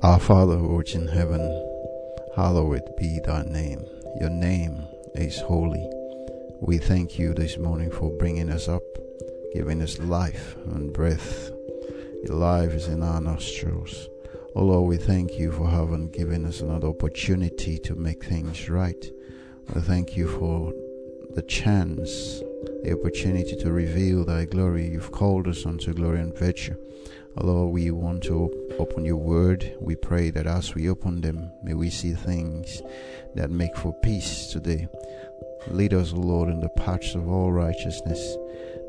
Our Father art in heaven, hallowed be thy name. Your name is holy. We thank you this morning for bringing us up, giving us life and breath. Your life is in our nostrils. Oh Lord, we thank you for having given us another opportunity to make things right. We thank you for the chance, the opportunity to reveal thy glory. You've called us unto glory and virtue. Oh Lord, we want to open your word. We pray that as we open them, may we see things that make for peace today. Lead us, Lord, in the paths of all righteousness,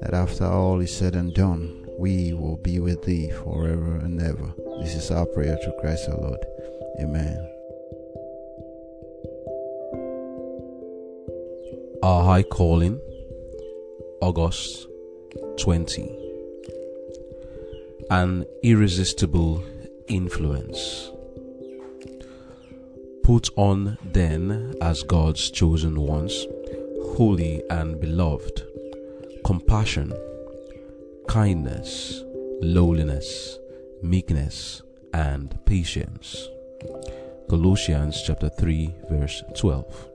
that after all is said and done, we will be with thee forever and ever. This is our prayer to Christ our Lord. Amen. Our High Calling, August 20. An irresistible influence. Put on then as God's chosen ones, holy and beloved, compassion, kindness, lowliness, meekness, and patience. Colossians chapter 3 verse 12.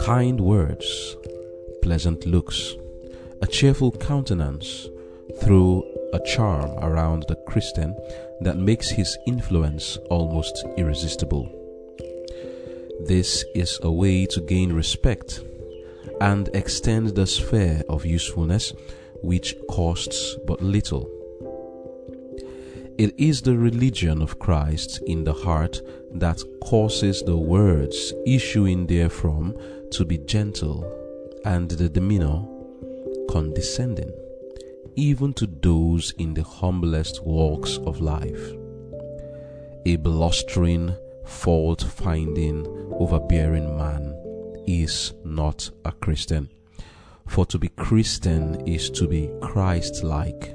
Kind words, pleasant looks, a cheerful countenance throw a charm around the Christian that makes his influence almost irresistible. This is a way to gain respect and extend the sphere of usefulness which costs but little. It is the religion of Christ in the heart that causes the words issuing therefrom to be gentle and the demeanor condescending, even to those in the humblest walks of life. A blustering, fault finding, overbearing man is not a Christian. For to be Christian is to be Christ like.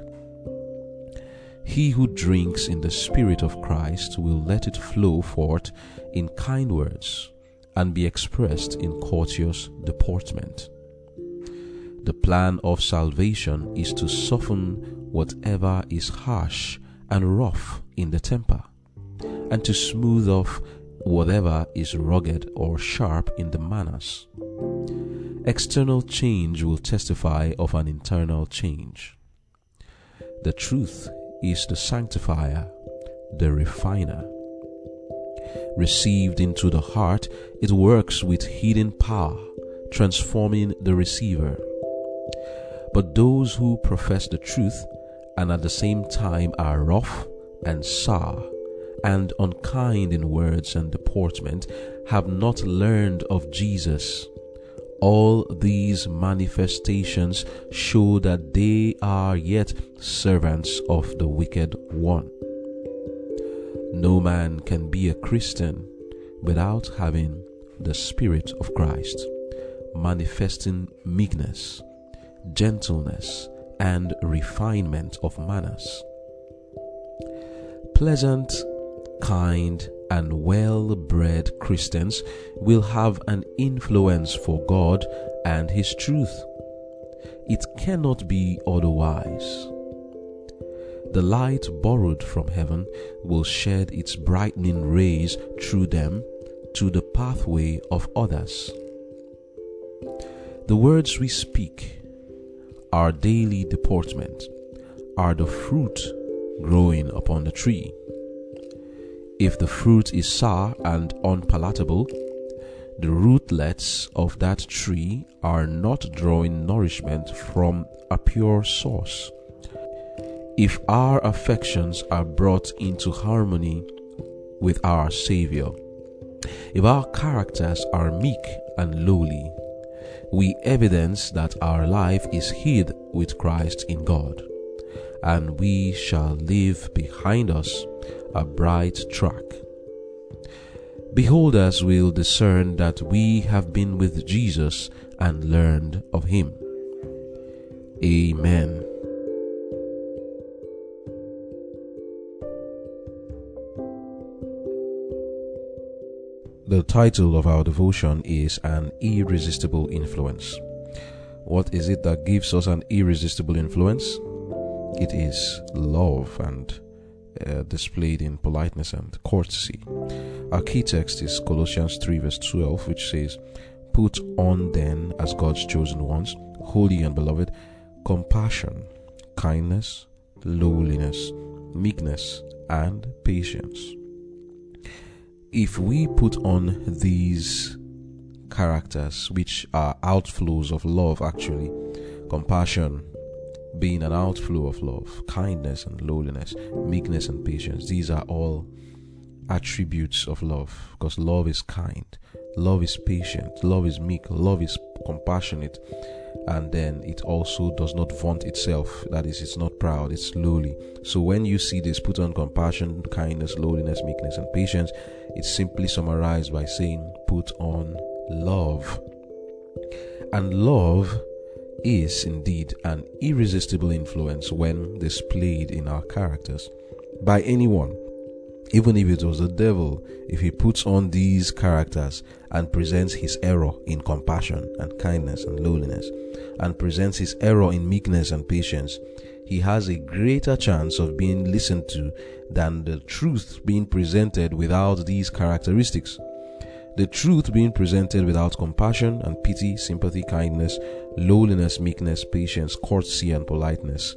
He who drinks in the Spirit of Christ will let it flow forth in kind words and be expressed in courteous deportment. The plan of salvation is to soften whatever is harsh and rough in the temper, and to smooth off whatever is rugged or sharp in the manners. External change will testify of an internal change. The truth is the sanctifier, the refiner. Received into the heart, it works with hidden power, transforming the receiver. But those who profess the truth and at the same time are rough and sour and unkind in words and deportment have not learned of Jesus. All these manifestations show that they are yet servants of the wicked one. No man can be a Christian without having the Spirit of Christ, manifesting meekness, gentleness, and refinement of manners. Pleasant, kind, and well bred Christians will have an influence for God and His truth. It cannot be otherwise. The light borrowed from heaven will shed its brightening rays through them to the pathway of others. The words we speak, our daily deportment, are the fruit growing upon the tree. If the fruit is sour and unpalatable, the rootlets of that tree are not drawing nourishment from a pure source. If our affections are brought into harmony with our Savior, if our characters are meek and lowly, we evidence that our life is hid with Christ in God, and we shall leave behind us a bright track. Beholders will discern that we have been with Jesus and learned of him. Amen. The title of our devotion is An Irresistible Influence. What is it that gives us an irresistible influence? It is love and uh, displayed in politeness and courtesy. Our key text is Colossians 3, verse 12, which says, Put on then, as God's chosen ones, holy and beloved, compassion, kindness, lowliness, meekness, and patience. If we put on these characters, which are outflows of love, actually, compassion being an outflow of love, kindness and lowliness, meekness and patience, these are all attributes of love because love is kind, love is patient, love is meek, love is compassionate, and then it also does not vaunt itself. That is, it's not proud, it's lowly. So when you see this, put on compassion, kindness, lowliness, meekness, and patience, it's simply summarized by saying, put on love. And love is indeed an irresistible influence when displayed in our characters by anyone even if it was the devil, if he puts on these characters and presents his error in compassion and kindness and lowliness, and presents his error in meekness and patience, he has a greater chance of being listened to than the truth being presented without these characteristics. The truth being presented without compassion and pity, sympathy, kindness, lowliness, meekness, patience, courtesy, and politeness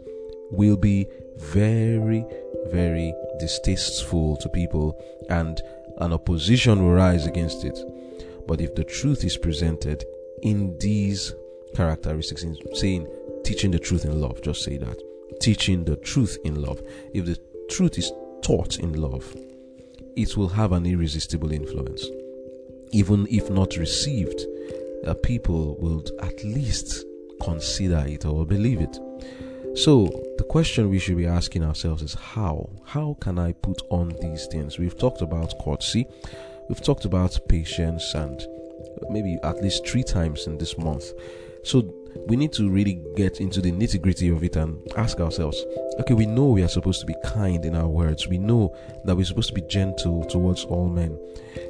will be very, very distasteful to people and an opposition will rise against it. But if the truth is presented in these characteristics, in saying teaching the truth in love, just say that. Teaching the truth in love. If the truth is taught in love, it will have an irresistible influence. Even if not received, uh, people will at least consider it or believe it. So, the question we should be asking ourselves is how? How can I put on these things? We've talked about courtesy, we've talked about patience, and maybe at least three times in this month. So, we need to really get into the nitty gritty of it and ask ourselves okay, we know we are supposed to be kind in our words, we know that we're supposed to be gentle towards all men,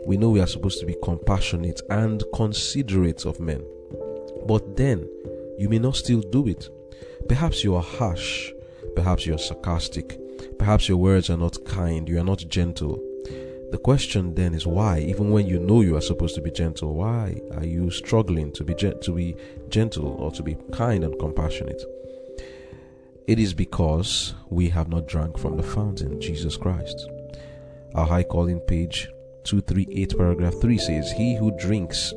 we know we are supposed to be compassionate and considerate of men. But then, you may not still do it. Perhaps you are harsh, perhaps you are sarcastic, perhaps your words are not kind, you are not gentle. The question then is why, even when you know you are supposed to be gentle, why are you struggling to be to be gentle or to be kind and compassionate? It is because we have not drunk from the fountain, Jesus Christ. Our high calling page 238 paragraph 3 says, He who drinks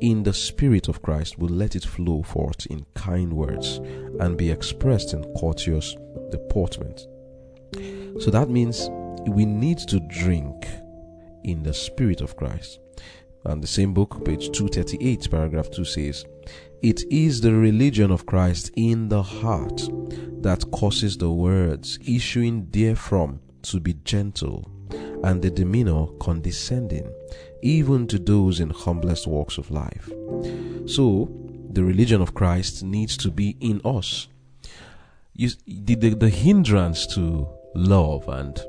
in the Spirit of Christ will let it flow forth in kind words and be expressed in courteous deportment. So that means we need to drink in the Spirit of Christ. And the same book, page 238, paragraph 2 says, It is the religion of Christ in the heart that causes the words issuing therefrom to be gentle and the demeanor condescending, even to those in humblest walks of life. So, the religion of Christ needs to be in us. You, the, the, the hindrance to love and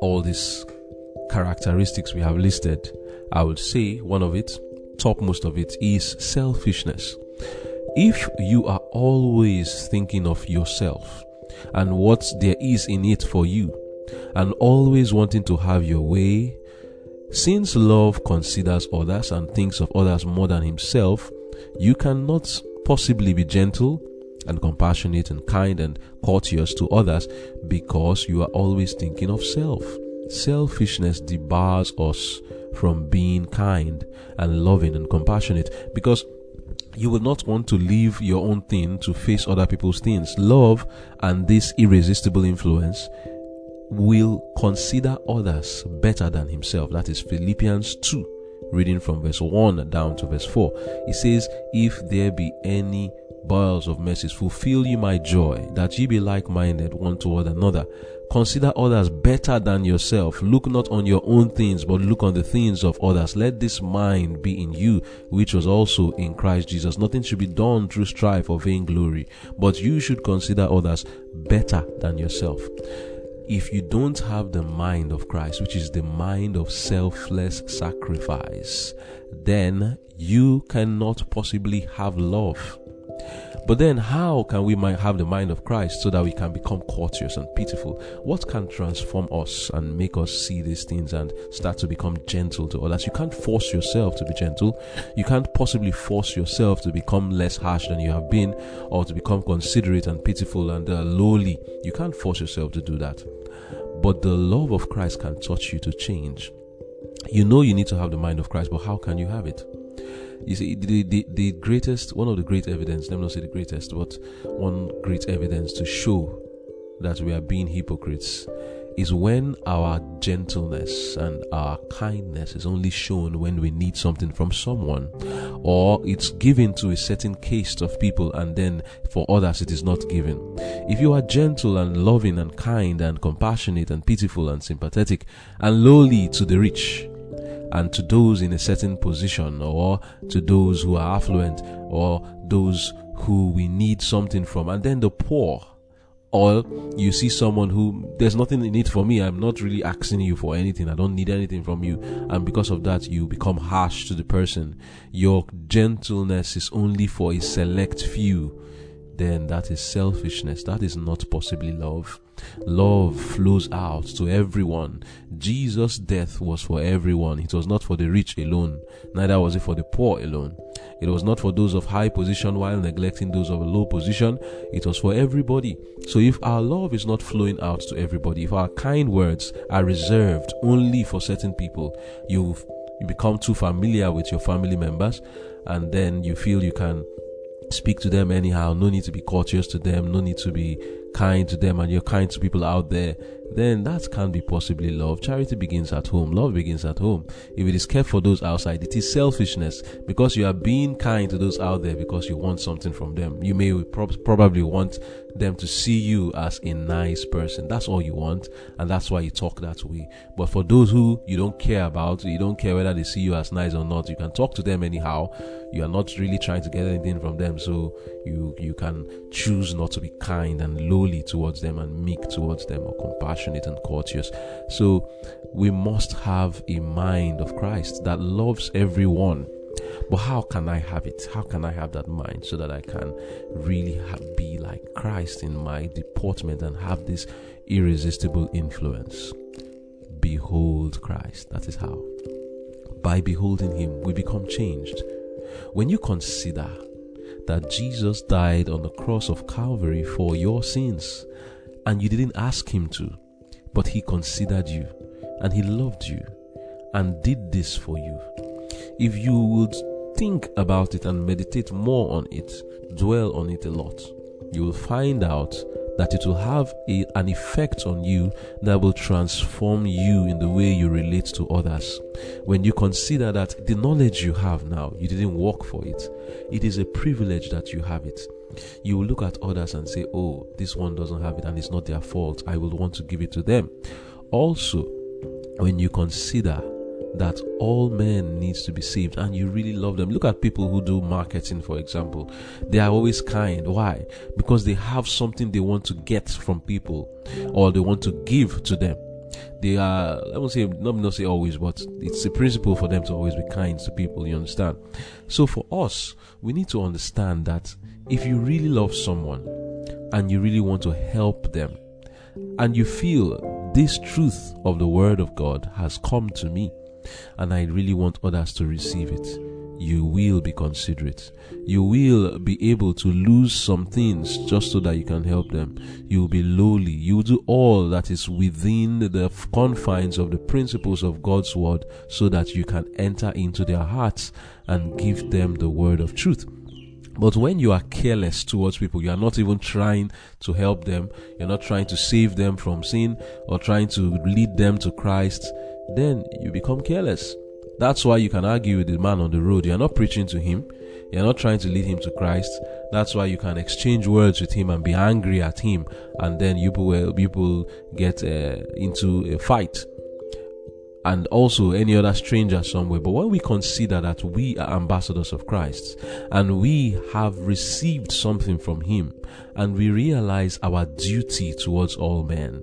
all these characteristics we have listed, I would say one of it, topmost of it, is selfishness. If you are always thinking of yourself and what there is in it for you, and always wanting to have your way, since love considers others and thinks of others more than himself, you cannot possibly be gentle and compassionate and kind and courteous to others because you are always thinking of self. Selfishness debars us from being kind and loving and compassionate because you will not want to leave your own thing to face other people's things. Love and this irresistible influence will consider others better than himself. That is Philippians 2, reading from verse 1 down to verse 4. He says, If there be any bowels of mercies, fulfill ye my joy, that ye be like minded one toward another. Consider others better than yourself. Look not on your own things, but look on the things of others. Let this mind be in you, which was also in Christ Jesus. Nothing should be done through strife or vainglory, but you should consider others better than yourself if you don't have the mind of Christ, which is the mind of selfless sacrifice, then you cannot possibly have love. But then, how can we have the mind of Christ so that we can become courteous and pitiful? What can transform us and make us see these things and start to become gentle to others? You can't force yourself to be gentle. You can't possibly force yourself to become less harsh than you have been or to become considerate and pitiful and uh, lowly. You can't force yourself to do that. But the love of Christ can touch you to change. You know you need to have the mind of Christ, but how can you have it? You see, the, the, the greatest, one of the great evidence, let me not say the greatest, but one great evidence to show that we are being hypocrites is when our gentleness and our kindness is only shown when we need something from someone, or it's given to a certain caste of people and then for others it is not given. If you are gentle and loving and kind and compassionate and pitiful and sympathetic and lowly to the rich, and to those in a certain position or to those who are affluent or those who we need something from. And then the poor. Or you see someone who there's nothing in it for me. I'm not really asking you for anything. I don't need anything from you. And because of that you become harsh to the person. Your gentleness is only for a select few. Then that is selfishness. That is not possibly love Love flows out to everyone. Jesus' death was for everyone. It was not for the rich alone, neither was it for the poor alone. It was not for those of high position while neglecting those of low position. It was for everybody. So if our love is not flowing out to everybody, if our kind words are reserved only for certain people, you you become too familiar with your family members and then you feel you can speak to them anyhow. No need to be courteous to them. No need to be kind to them and you're kind to people out there, then that can't be possibly love. Charity begins at home. Love begins at home. If it is kept for those outside, it is selfishness because you are being kind to those out there because you want something from them. You may probably want them to see you as a nice person. That's all you want, and that's why you talk that way. But for those who you don't care about, you don't care whether they see you as nice or not, you can talk to them anyhow. You are not really trying to get anything from them, so you you can choose not to be kind and lowly towards them and meek towards them or compassionate and courteous. So we must have a mind of Christ that loves everyone but how can I have it? How can I have that mind so that I can really have, be like Christ in my deportment and have this irresistible influence? Behold Christ. That is how. By beholding Him, we become changed. When you consider that Jesus died on the cross of Calvary for your sins, and you didn't ask Him to, but He considered you, and He loved you, and did this for you if you would think about it and meditate more on it, dwell on it a lot, you will find out that it will have a, an effect on you that will transform you in the way you relate to others. When you consider that the knowledge you have now, you didn't work for it, it is a privilege that you have it. You will look at others and say, Oh, this one doesn't have it and it's not their fault. I will want to give it to them. Also, when you consider that all men needs to be saved and you really love them look at people who do marketing for example they are always kind why because they have something they want to get from people or they want to give to them they are i won't say not, not say always but it's a principle for them to always be kind to people you understand so for us we need to understand that if you really love someone and you really want to help them and you feel this truth of the word of god has come to me and I really want others to receive it. You will be considerate. You will be able to lose some things just so that you can help them. You will be lowly. You will do all that is within the confines of the principles of God's word so that you can enter into their hearts and give them the word of truth. But when you are careless towards people, you are not even trying to help them, you're not trying to save them from sin or trying to lead them to Christ, then you become careless. That's why you can argue with the man on the road. You're not preaching to him. You're not trying to lead him to Christ. That's why you can exchange words with him and be angry at him, and then you will people get uh, into a fight, and also any other stranger somewhere. But when we consider that we are ambassadors of Christ and we have received something from Him, and we realize our duty towards all men,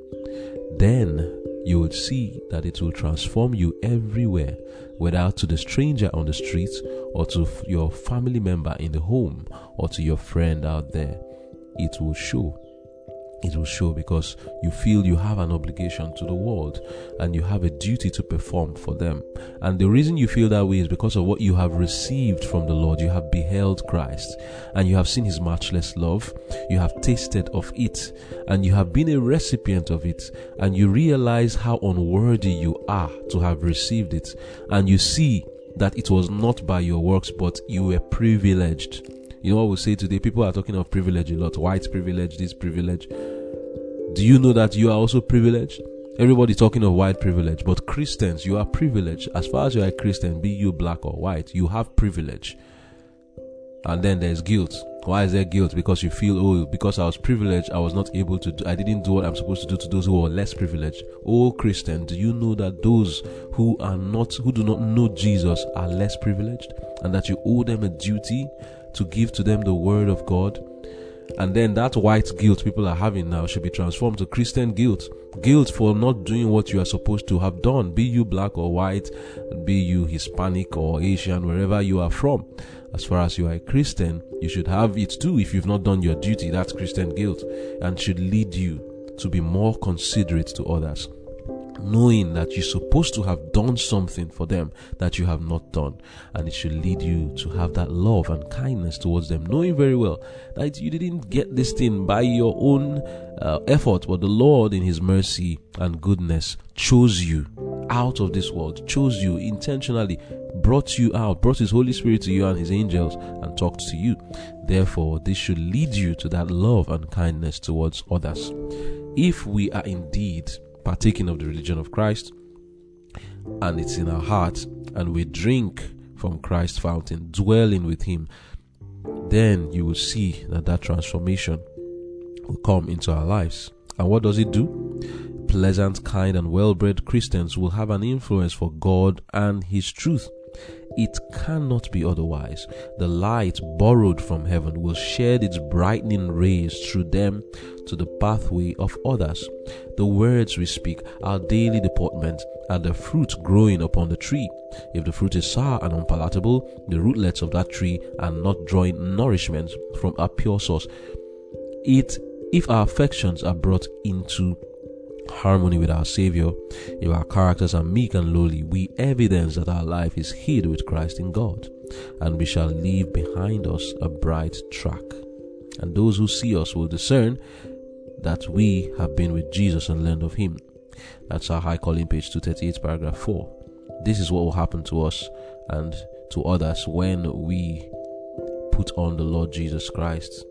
then you will see that it will transform you everywhere whether to the stranger on the street or to your family member in the home or to your friend out there, it will show it will show because you feel you have an obligation to the world and you have a duty to perform for them. And the reason you feel that way is because of what you have received from the Lord. You have beheld Christ and you have seen his matchless love. You have tasted of it and you have been a recipient of it and you realize how unworthy you are to have received it. And you see that it was not by your works, but you were privileged. You know what we say today? People are talking of privilege a lot. White privilege, this privilege. Do you know that you are also privileged? Everybody talking of white privilege, but Christians, you are privileged. As far as you are a Christian, be you black or white, you have privilege. And then there's guilt. Why is there guilt? Because you feel, oh, because I was privileged, I was not able to do, I didn't do what I'm supposed to do to those who are less privileged. Oh, Christian, do you know that those who are not, who do not know Jesus are less privileged? And that you owe them a duty to give to them the word of God? And then that white guilt people are having now should be transformed to Christian guilt. Guilt for not doing what you are supposed to have done, be you black or white, be you Hispanic or Asian, wherever you are from. As far as you are a Christian, you should have it too if you've not done your duty. That's Christian guilt and should lead you to be more considerate to others knowing that you're supposed to have done something for them that you have not done. And it should lead you to have that love and kindness towards them, knowing very well that you didn't get this thing by your own uh, effort, but the Lord, in His mercy and goodness, chose you out of this world, chose you intentionally, brought you out, brought His Holy Spirit to you and His angels, and talked to you. Therefore, this should lead you to that love and kindness towards others. If we are indeed partaking of the religion of Christ, and it's in our heart, and we drink from Christ's fountain, dwelling with Him, then you will see that that transformation will come into our lives. And what does it do? Pleasant, kind, and well bred Christians will have an influence for God and His truth. It cannot be otherwise. The light borrowed from heaven will shed its brightening rays through them to the pathway of others. The words we speak, our daily deportment, are the fruit growing upon the tree. If the fruit is sour and unpalatable, the rootlets of that tree are not drawing nourishment from a pure source. It if our affections are brought into harmony with our Savior, if our characters are meek and lowly, we evidence that our life is hid with Christ in God, and we shall leave behind us a bright track. And those who see us will discern that we have been with Jesus and learned of Him. That's our high calling page 238, paragraph 4. This is what will happen to us and to others when we put on the Lord Jesus Christ.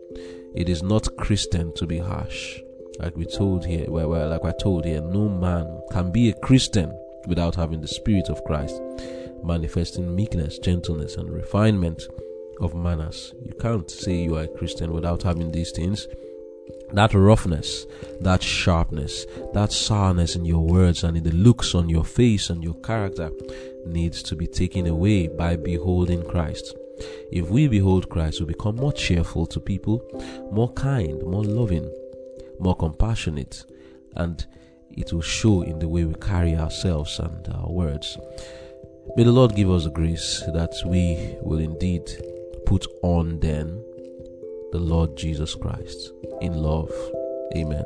It is not Christian to be harsh like we told here, where, where like I told here, no man can be a Christian without having the Spirit of Christ, manifesting meekness, gentleness, and refinement of manners. You can't say you are a Christian without having these things. That roughness, that sharpness, that sourness in your words and in the looks on your face and your character needs to be taken away by beholding Christ. If we behold Christ, we become more cheerful to people, more kind, more loving, more compassionate, and it will show in the way we carry ourselves and our words. May the Lord give us the grace that we will indeed put on then the Lord Jesus Christ in love. Amen.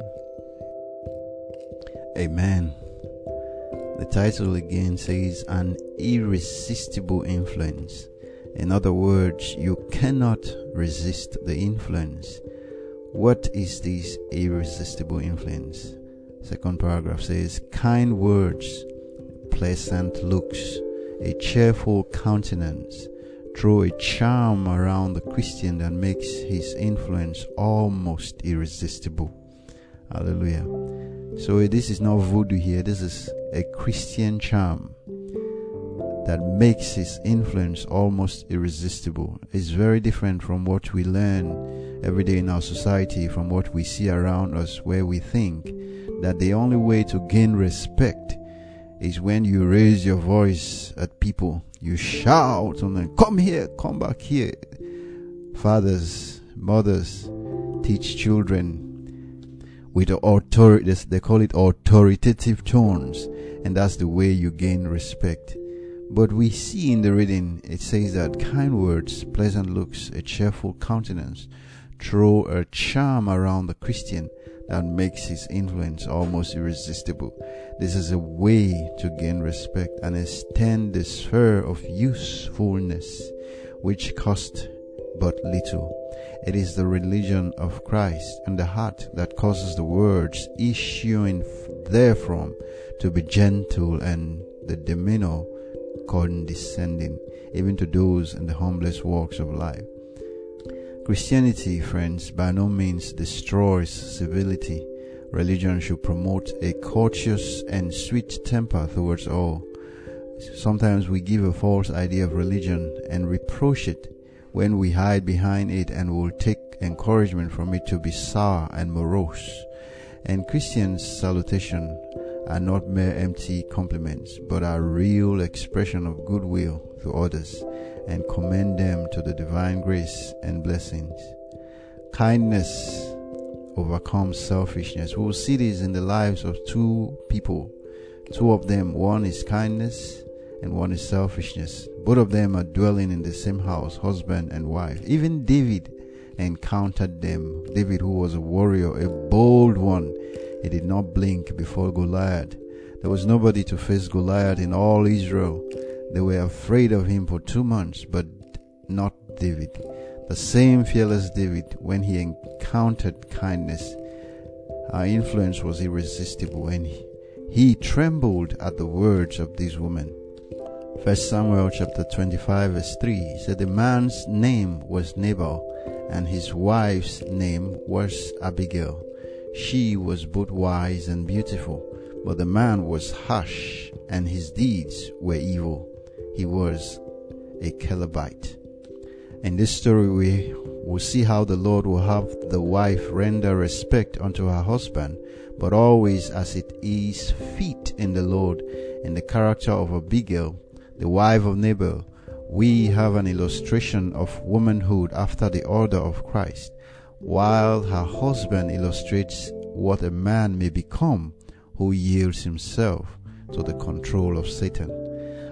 Amen. The title again says an irresistible influence. In other words, you cannot resist the influence what is this irresistible influence? Second paragraph says, kind words, pleasant looks, a cheerful countenance throw a charm around the Christian that makes his influence almost irresistible. Hallelujah. So this is not voodoo here, this is a Christian charm that makes his influence almost irresistible. It's very different from what we learn every day in our society, from what we see around us, where we think that the only way to gain respect is when you raise your voice at people, you shout on them, come here, come back here. Fathers, mothers teach children with authority, they call it authoritative tones, and that's the way you gain respect. But we see in the reading, it says that kind words, pleasant looks, a cheerful countenance throw a charm around the Christian that makes his influence almost irresistible. This is a way to gain respect and extend the sphere of usefulness, which cost but little. It is the religion of Christ and the heart that causes the words issuing therefrom to be gentle and the demeanor condescending, even to those in the humblest walks of life. Christianity, friends, by no means destroys civility. Religion should promote a courteous and sweet temper towards all. Sometimes we give a false idea of religion and reproach it when we hide behind it and will take encouragement from it to be sour and morose. And Christians' salutation are not mere empty compliments, but are real expression of goodwill to others and commend them to the divine grace and blessings. Kindness overcomes selfishness. We will see this in the lives of two people. Two of them, one is kindness and one is selfishness. Both of them are dwelling in the same house, husband and wife. Even David encountered them. David, who was a warrior, a bold one, he did not blink before Goliath. There was nobody to face Goliath in all Israel. They were afraid of him for two months, but not David. The same fearless David, when he encountered kindness, our influence was irresistible, and he, he trembled at the words of these women. First Samuel chapter 25 verse 3 said the man's name was Nabal and his wife's name was Abigail. She was both wise and beautiful, but the man was harsh and his deeds were evil. He was a Calebite. In this story, we will see how the Lord will have the wife render respect unto her husband, but always as it is fit in the Lord. In the character of Abigail, the wife of Nabal, we have an illustration of womanhood after the order of Christ, while her husband illustrates what a man may become who yields himself to the control of Satan.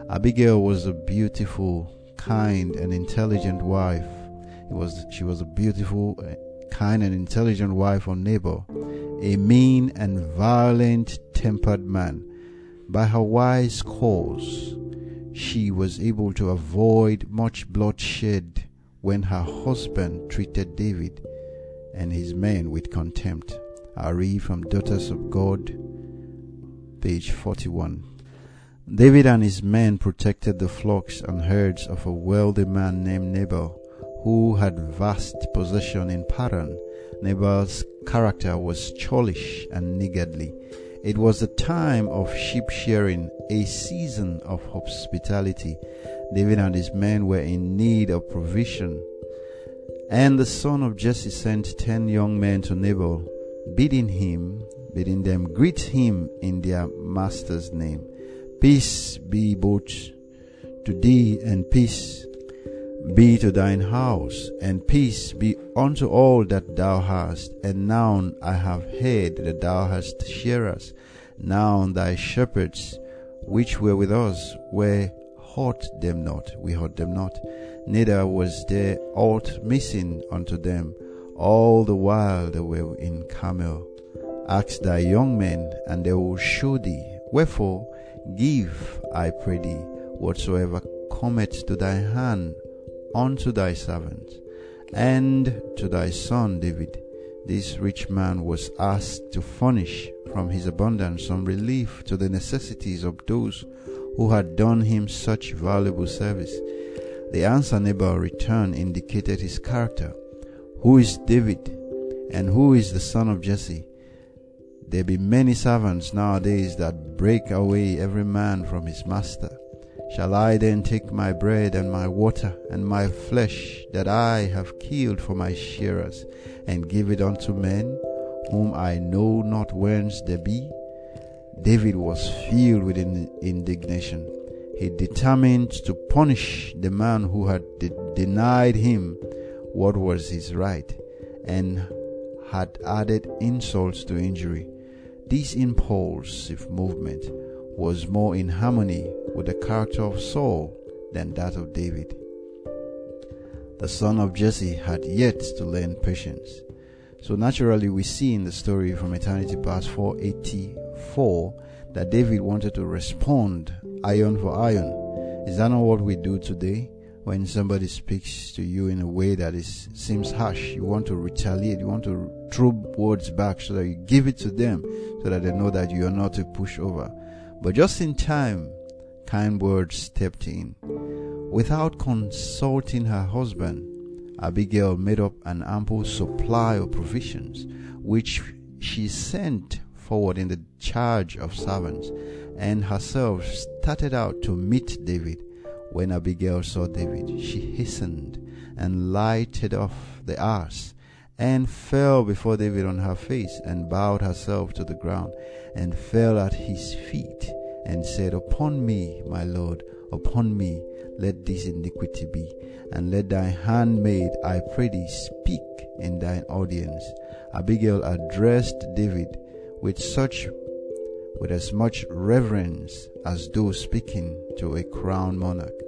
Abigail was a beautiful, kind, and intelligent wife. It was, she was a beautiful, eh, kind, and intelligent wife of Nabal, a mean and violent tempered man. By her wise course, she was able to avoid much bloodshed when her husband treated David and his men with contempt. I read from Daughters of God, page 41. David and his men protected the flocks and herds of a wealthy man named Nabal, who had vast possession in Paran. Nabal's character was churlish and niggardly it was a time of sheep shearing, a season of hospitality. David and his men were in need of provision. And the son of Jesse sent ten young men to Nabal, bidding him, bidding them greet him in their master's name. Peace be both to thee and peace be to thine house, and peace be unto all that thou hast. And now I have heard that thou hast shearers. Now thy shepherds, which were with us, were hurt them not, we hurt them not. Neither was there aught missing unto them, all the while they were in Carmel. Ask thy young men, and they will show thee. Wherefore, give, I pray thee, whatsoever cometh to thy hand unto thy servant and to thy son David. This rich man was asked to furnish from his abundance some relief to the necessities of those who had done him such valuable service. The answer Nabal returned indicated his character. Who is David? And who is the son of Jesse? There be many servants nowadays that break away every man from his master. Shall I then take my bread and my water and my flesh that I have killed for my shearers, and give it unto men whom I know not whence they be? David was filled with indignation. He determined to punish the man who had de- denied him what was his right and had added insults to injury. This impulsive movement was more in harmony with the character of Saul than that of David. The son of Jesse had yet to learn patience. So naturally, we see in the story from Eternity Past 484 that David wanted to respond iron for iron. Is that not what we do today? When somebody speaks to you in a way that is seems harsh, you want to retaliate, you want to throw words back so that you give it to them so that they know that you are not a pushover. But just in time, kind words stepped in. Without consulting her husband, Abigail made up an ample supply of provisions, which she sent forward in the charge of servants, and herself started out to meet David. When Abigail saw David, she hastened and lighted off the ass, and fell before David on her face, and bowed herself to the ground, and fell at his feet, and said, Upon me, my Lord, upon me, let this iniquity be, and let thy handmaid, I pray thee, speak in thine audience. Abigail addressed David with such with as much reverence as though speaking to a crowned monarch.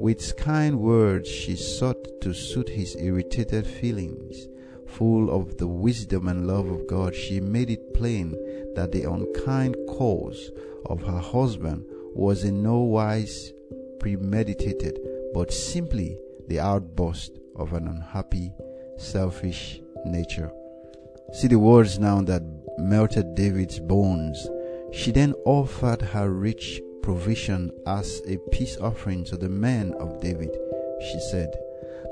With kind words she sought to soothe his irritated feelings. Full of the wisdom and love of God, she made it plain that the unkind cause of her husband was in no wise premeditated, but simply the outburst of an unhappy, selfish nature. See the words now that melted David's bones. She then offered her rich provision as a peace offering to the men of David. She said,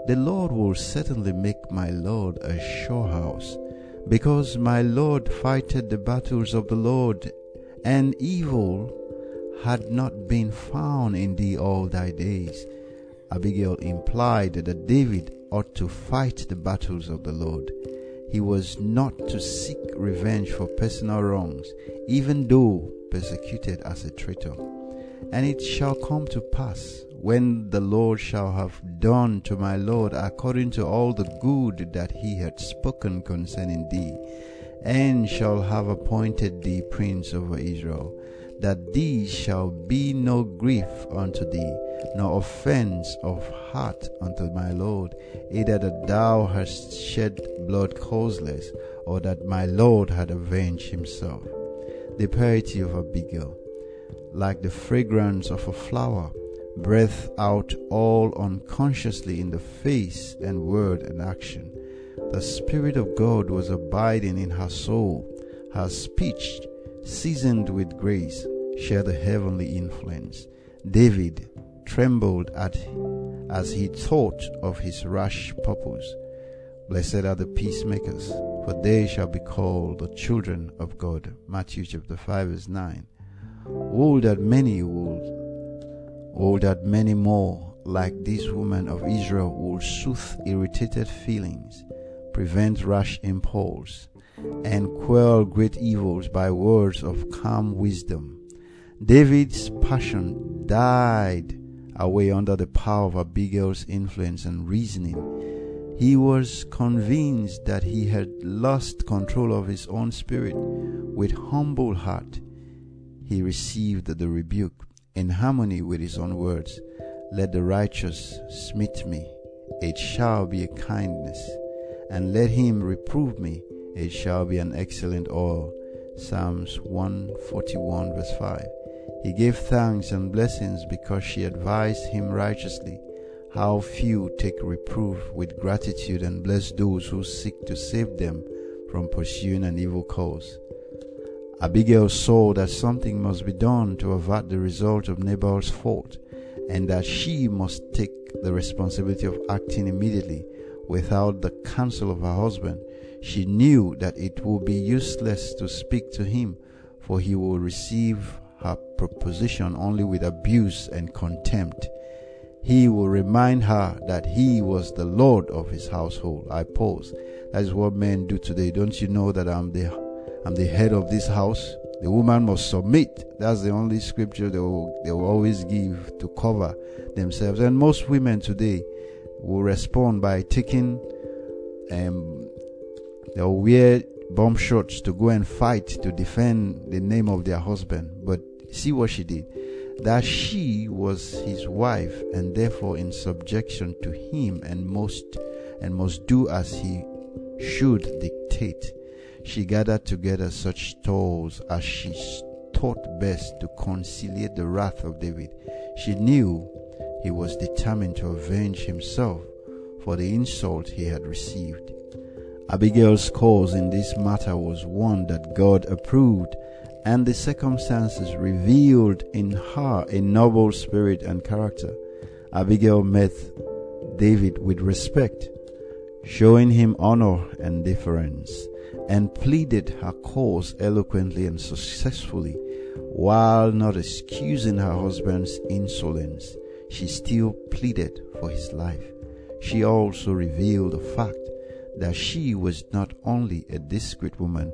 The Lord will certainly make my Lord a sure house, because my Lord fighted the battles of the Lord, and evil had not been found in thee all thy days. Abigail implied that David ought to fight the battles of the Lord. He was not to seek revenge for personal wrongs, even though persecuted as a traitor. And it shall come to pass, when the Lord shall have done to my Lord according to all the good that he had spoken concerning thee, and shall have appointed thee prince over Israel, that these shall be no grief unto thee, nor offense of heart unto my Lord, either that thou hast shed blood causeless, or that my Lord had avenged himself. The piety of Abigail, like the fragrance of a flower, breath out all unconsciously in the face and word and action. The Spirit of God was abiding in her soul. Her speech seasoned with grace, share the heavenly influence. David trembled at as he thought of his rash purpose. Blessed are the peacemakers, for they shall be called the children of God. Matthew chapter 5 verse 9. Oh that many would, oh that many more like this woman of Israel will soothe irritated feelings, prevent rash impulse, and quell great evils by words of calm wisdom. David's passion died away under the power of Abigail's influence and reasoning. He was convinced that he had lost control of his own spirit. With humble heart, he received the rebuke in harmony with his own words. Let the righteous smite me, it shall be a kindness, and let him reprove me, it shall be an excellent oil. Psalms 141 verse 5. He gave thanks and blessings because she advised him righteously. How few take reproof with gratitude and bless those who seek to save them from pursuing an evil cause. Abigail saw that something must be done to avert the result of Nabal's fault, and that she must take the responsibility of acting immediately without the counsel of her husband. She knew that it would be useless to speak to him, for he will receive her proposition only with abuse and contempt. He will remind her that he was the Lord of his household. I pause. That is what men do today. Don't you know that I'm the I'm the head of this house? The woman must submit. That's the only scripture they will, they will always give to cover themselves. And most women today will respond by taking um, they'll wear bomb shots to go and fight to defend the name of their husband. But see what she did. that she was his wife and therefore in subjection to him and most and must do as he should dictate. She gathered together such stores as she thought best to conciliate the wrath of David. She knew he was determined to avenge himself for the insult he had received. Abigail's cause in this matter was one that God approved, and the circumstances revealed in her a noble spirit and character. Abigail met David with respect, showing him honor and deference, and pleaded her cause eloquently and successfully, while not excusing her husband's insolence. She still pleaded for his life. She also revealed the fact that she was not only a discreet woman,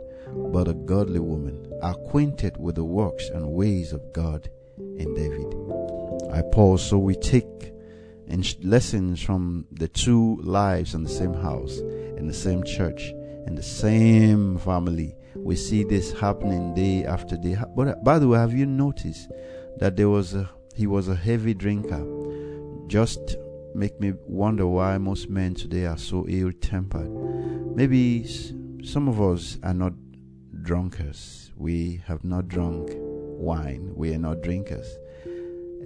but a godly woman, acquainted with the works and ways of God in David. I pause so we take lessons from the two lives in the same house, in the same church, in the same family. We see this happening day after day. But uh, by the way, have you noticed that there was a he was a heavy drinker? Just make me wonder why most men today are so ill tempered. Maybe some of us are not drunkards. We have not drunk wine. We are not drinkers.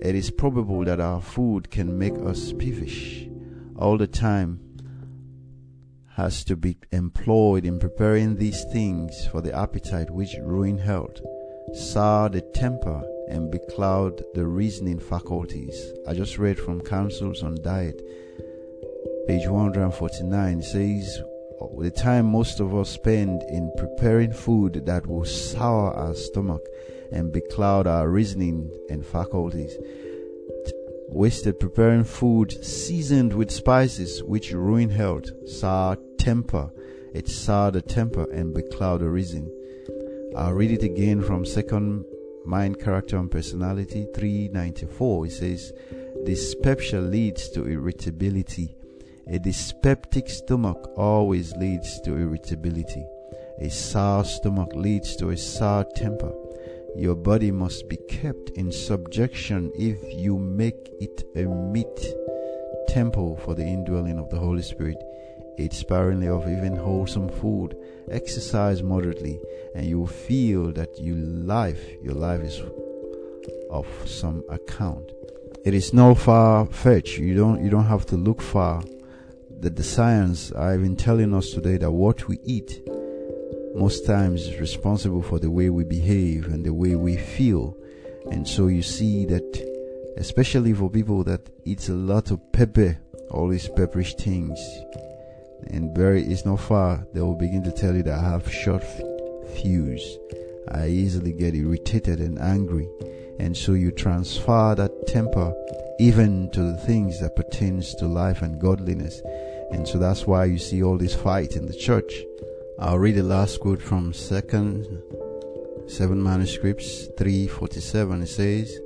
It is probable that our food can make us peevish all the time has to be employed in preparing these things for the appetite which ruin health, sour the temper, and becloud the reasoning faculties. I just read from Counsels on Diet, page 149 says, the time most of us spend in preparing food that will sour our stomach and becloud our reasoning and faculties. Wasted preparing food seasoned with spices which ruin health, sour temper, it sour the temper and becloud the reason. I'll read it again from second Mind, Character, and Personality 394. It says, Dyspepsia leads to irritability. A dyspeptic stomach always leads to irritability. A sour stomach leads to a sour temper. Your body must be kept in subjection if you make it a meet temple for the indwelling of the Holy Spirit. Eat sparingly of even wholesome food. Exercise moderately, and you will feel that your life, your life is of some account. It is no far fetch. You don't you don't have to look far. That the science are even telling us today that what we eat most times is responsible for the way we behave and the way we feel. And so you see that especially for people that eat a lot of pepper, all these pepperish things, and very it's not far they will begin to tell you that I have short fuse. I easily get irritated and angry, and so you transfer that temper even to the things that pertains to life and godliness, and so that's why you see all this fight in the church. I'll read the last quote from Second Seven Manuscripts 347. It says,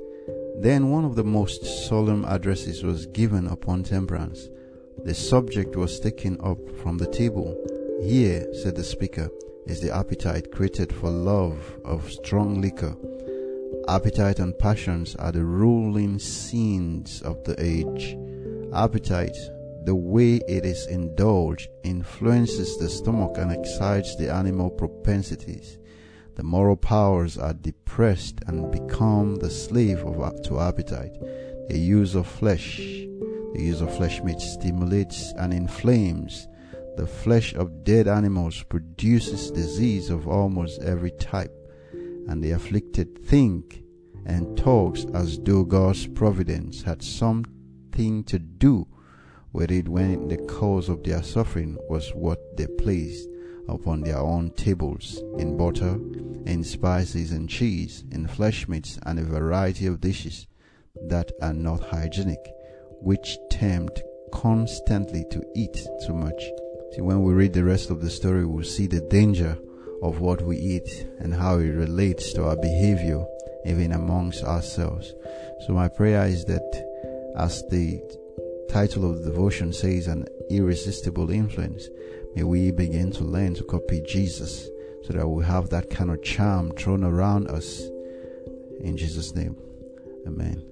Then one of the most solemn addresses was given upon temperance the subject was taken up from the table. Here, said the speaker, is the appetite created for love of strong liquor. Appetite and passions are the ruling sins of the age. Appetite, the way it is indulged, influences the stomach and excites the animal propensities. The moral powers are depressed and become the slave of, to appetite. The use of flesh the use of flesh meat stimulates and inflames. The flesh of dead animals produces disease of almost every type, and the afflicted think and talks as though God's providence had something to do with it when the cause of their suffering was what they placed upon their own tables in butter, in spices and cheese, in flesh meats, and a variety of dishes that are not hygienic which tempt constantly to eat too much. See, when we read the rest of the story, we'll see the danger of what we eat and how it relates to our behavior, even amongst ourselves. So, my prayer is that, as the title of the devotion says, an irresistible influence, may we begin to learn to copy Jesus so that we have that kind of charm thrown around us. In Jesus' name. Amen.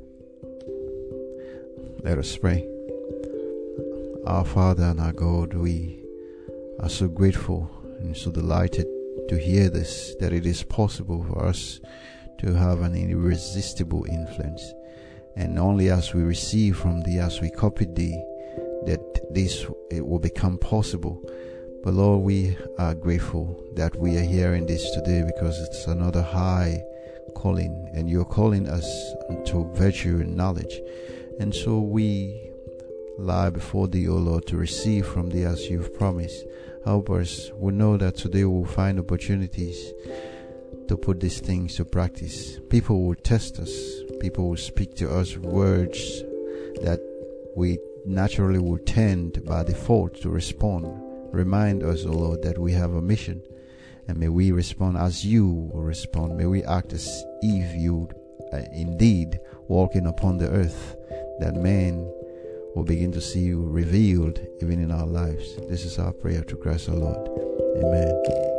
Let us pray. Our Father and our God, we are so grateful and so delighted to hear this that it is possible for us to have an irresistible influence. And only as we receive from thee, as we copy thee, that this it will become possible. But Lord, we are grateful that we are hearing this today because it's another high calling, and you're calling us unto virtue and knowledge. And so we lie before thee, O Lord, to receive from thee as you've promised. Help us. We know that today we'll find opportunities to put these things to practice. People will test us. People will speak to us words that we naturally will tend by default to respond. Remind us, O Lord, that we have a mission. And may we respond as you will respond. May we act as if you uh, indeed walking upon the earth, that man will begin to see you revealed even in our lives. This is our prayer to Christ our Lord. Amen.